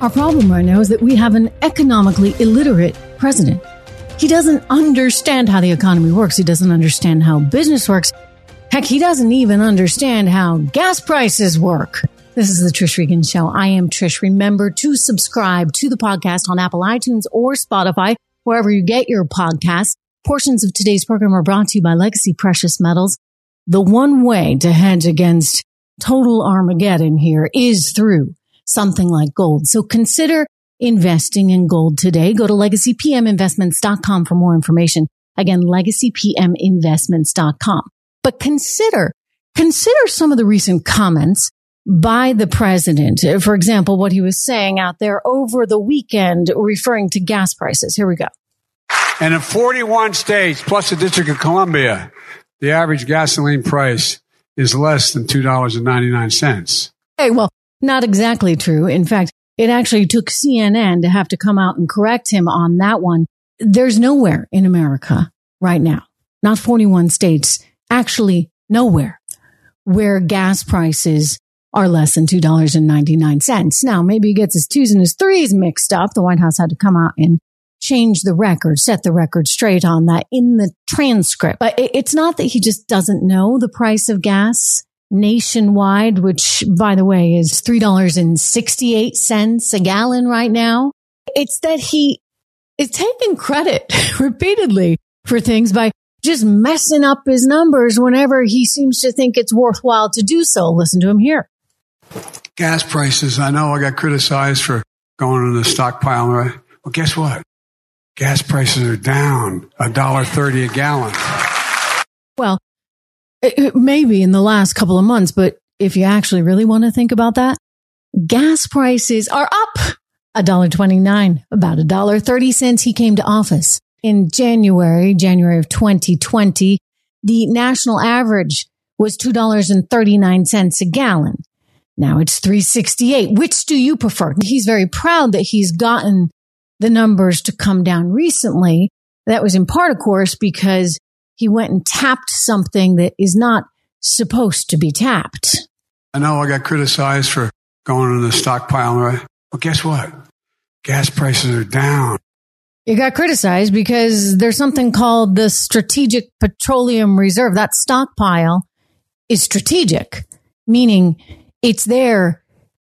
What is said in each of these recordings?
Our problem right now is that we have an economically illiterate president. He doesn't understand how the economy works. He doesn't understand how business works. Heck, he doesn't even understand how gas prices work. This is the Trish Regan Show. I am Trish. Remember to subscribe to the podcast on Apple iTunes or Spotify, wherever you get your podcasts. Portions of today's program are brought to you by Legacy Precious Metals. The one way to hedge against total Armageddon here is through something like gold. So consider investing in gold today. Go to legacypminvestments.com for more information. Again, legacypminvestments.com. But consider, consider some of the recent comments by the president. For example, what he was saying out there over the weekend referring to gas prices. Here we go. And in 41 states, plus the District of Columbia, the average gasoline price is less than $2.99. Hey, well, not exactly true. In fact, it actually took CNN to have to come out and correct him on that one. There's nowhere in America right now, not 41 states, actually nowhere where gas prices are less than $2.99. Now, maybe he gets his twos and his threes mixed up. The White House had to come out and change the record, set the record straight on that in the transcript. But it's not that he just doesn't know the price of gas nationwide, which by the way is $3.68 a gallon right now. It's that he is taking credit repeatedly for things by just messing up his numbers whenever he seems to think it's worthwhile to do so. Listen to him here. Gas prices. I know I got criticized for going in the stockpile. Well, guess what? Gas prices are down a dollar thirty a gallon. Well, maybe in the last couple of months, but if you actually really want to think about that, gas prices are up a dollar twenty nine, about a dollar thirty since he came to office in January, January of 2020. The national average was two dollars and thirty nine cents a gallon. Now it's 368. Which do you prefer? He's very proud that he's gotten the numbers to come down recently. That was in part, of course, because he went and tapped something that is not supposed to be tapped. I know I got criticized for going in the stockpile. Right? Well, guess what? Gas prices are down. You got criticized because there's something called the Strategic Petroleum Reserve. That stockpile is strategic, meaning it's there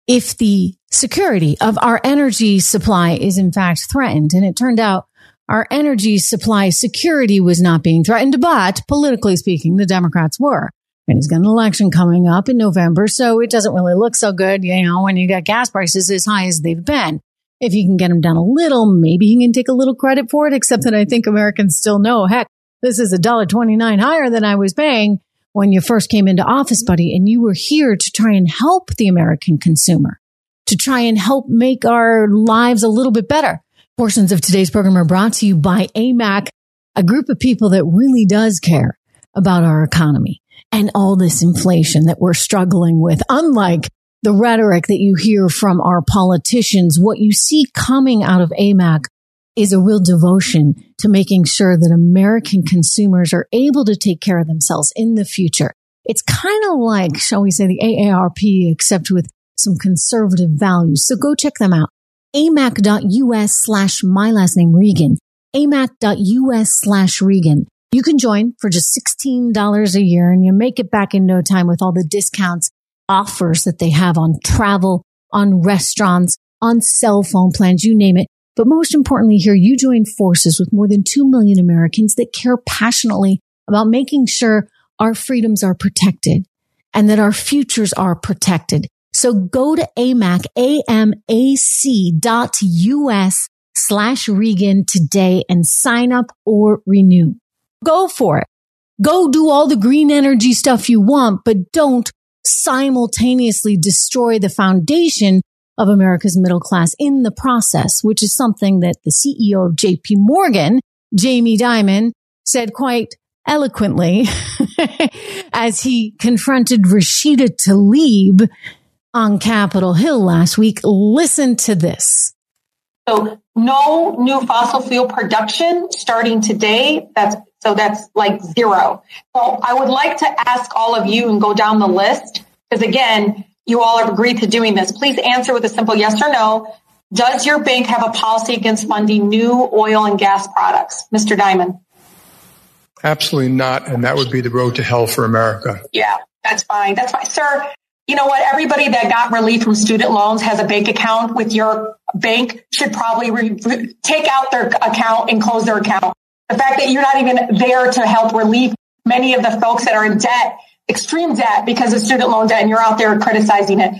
if the security of our energy supply is in fact threatened. And it turned out our energy supply security was not being threatened, but politically speaking, the Democrats were. And he's got an election coming up in November, so it doesn't really look so good, you know, when you got gas prices as high as they've been. If you can get them down a little, maybe he can take a little credit for it, except that I think Americans still know, heck, this is a dollar twenty nine higher than I was paying when you first came into office, buddy, and you were here to try and help the American consumer, to try and help make our lives a little bit better. Portions of today's program are brought to you by AMAC, a group of people that really does care about our economy and all this inflation that we're struggling with. Unlike the rhetoric that you hear from our politicians, what you see coming out of AMAC is a real devotion to making sure that American consumers are able to take care of themselves in the future. It's kind of like, shall we say, the AARP, except with some conservative values. So go check them out amac.us slash my last name Regan, amac.us slash Regan. You can join for just $16 a year and you make it back in no time with all the discounts, offers that they have on travel, on restaurants, on cell phone plans, you name it. But most importantly here, you join forces with more than 2 million Americans that care passionately about making sure our freedoms are protected and that our futures are protected. So go to AMAC, A-M-A-C dot U-S slash Regan today and sign up or renew. Go for it. Go do all the green energy stuff you want, but don't simultaneously destroy the foundation of America's middle class in the process, which is something that the CEO of JP Morgan, Jamie Dimon, said quite eloquently as he confronted Rashida Tlaib on Capitol Hill last week. Listen to this. So no new fossil fuel production starting today. That's so that's like zero. So I would like to ask all of you and go down the list because again, you all have agreed to doing this. Please answer with a simple yes or no. Does your bank have a policy against funding new oil and gas products? Mr. Dimon. Absolutely not. And that would be the road to hell for America. Yeah, that's fine. That's fine. Sir, you know what? Everybody that got relief from student loans has a bank account with your bank should probably re- take out their account and close their account. The fact that you're not even there to help relieve many of the folks that are in debt, extreme debt because of student loan debt, and you're out there criticizing it.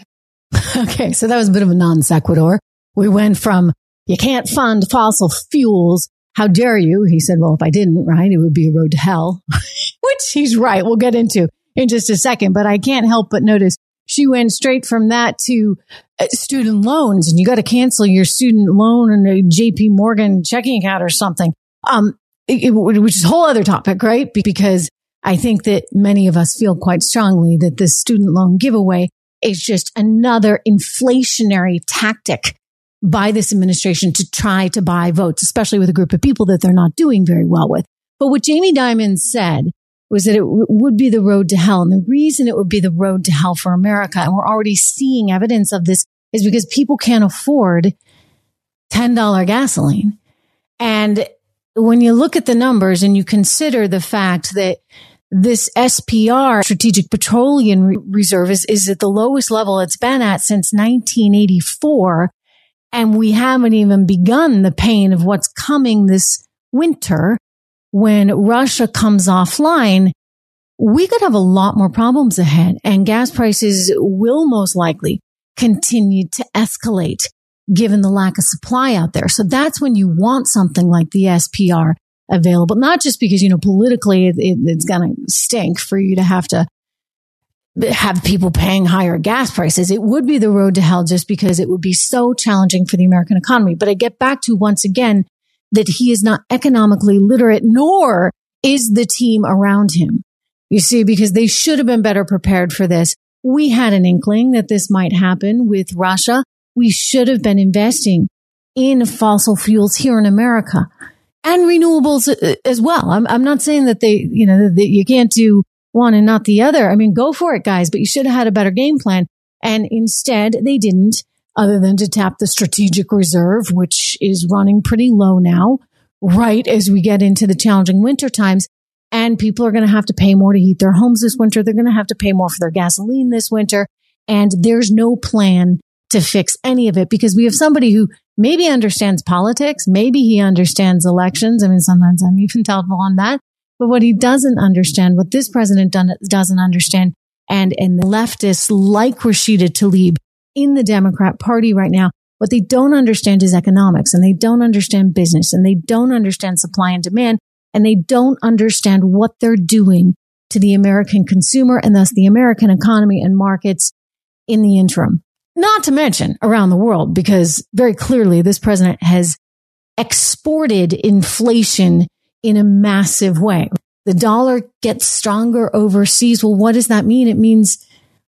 Okay, so that was a bit of a non sequitur. We went from you can't fund fossil fuels. How dare you? He said, well, if I didn't, right, it would be a road to hell, which he's right. We'll get into in just a second, but I can't help but notice she went straight from that to uh, student loans and you got to cancel your student loan and a JP Morgan checking account or something. Um, it, it, which is a whole other topic, right? Because I think that many of us feel quite strongly that this student loan giveaway is just another inflationary tactic by this administration to try to buy votes, especially with a group of people that they're not doing very well with. But what Jamie Dimon said was that it w- would be the road to hell. And the reason it would be the road to hell for America, and we're already seeing evidence of this, is because people can't afford $10 gasoline. And when you look at the numbers and you consider the fact that this SPR, Strategic Petroleum Reserve, is, is at the lowest level it's been at since 1984. And we haven't even begun the pain of what's coming this winter when Russia comes offline. We could have a lot more problems ahead and gas prices will most likely continue to escalate given the lack of supply out there. So that's when you want something like the SPR available, not just because, you know, politically it, it, it's going to stink for you to have to have people paying higher gas prices. It would be the road to hell just because it would be so challenging for the American economy. But I get back to once again that he is not economically literate, nor is the team around him. You see, because they should have been better prepared for this. We had an inkling that this might happen with Russia. We should have been investing in fossil fuels here in America and renewables uh, as well. I'm, I'm not saying that they, you know, that you can't do one and not the other. I mean, go for it, guys, but you should have had a better game plan. And instead they didn't other than to tap the strategic reserve, which is running pretty low now, right as we get into the challenging winter times. And people are going to have to pay more to heat their homes this winter. They're going to have to pay more for their gasoline this winter. And there's no plan to fix any of it because we have somebody who maybe understands politics. Maybe he understands elections. I mean, sometimes I'm even doubtful on that. But what he doesn't understand, what this president doesn't understand, and, and the leftists like Rashida Tlaib in the Democrat party right now, what they don't understand is economics and they don't understand business and they don't understand supply and demand and they don't understand what they're doing to the American consumer and thus the American economy and markets in the interim. Not to mention around the world, because very clearly this president has exported inflation in a massive way. The dollar gets stronger overseas. Well, what does that mean? It means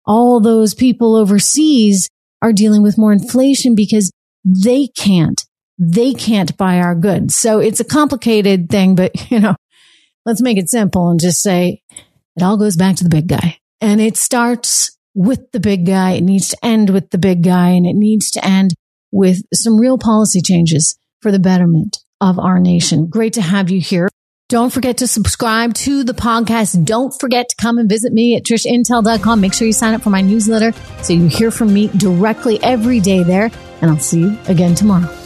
all those people overseas are dealing with more inflation because they can't, they can't buy our goods. So it's a complicated thing, but you know, let's make it simple and just say it all goes back to the big guy and it starts with the big guy. It needs to end with the big guy and it needs to end with some real policy changes for the betterment of our nation. Great to have you here. Don't forget to subscribe to the podcast. Don't forget to come and visit me at trishintel.com. Make sure you sign up for my newsletter so you hear from me directly every day there. And I'll see you again tomorrow.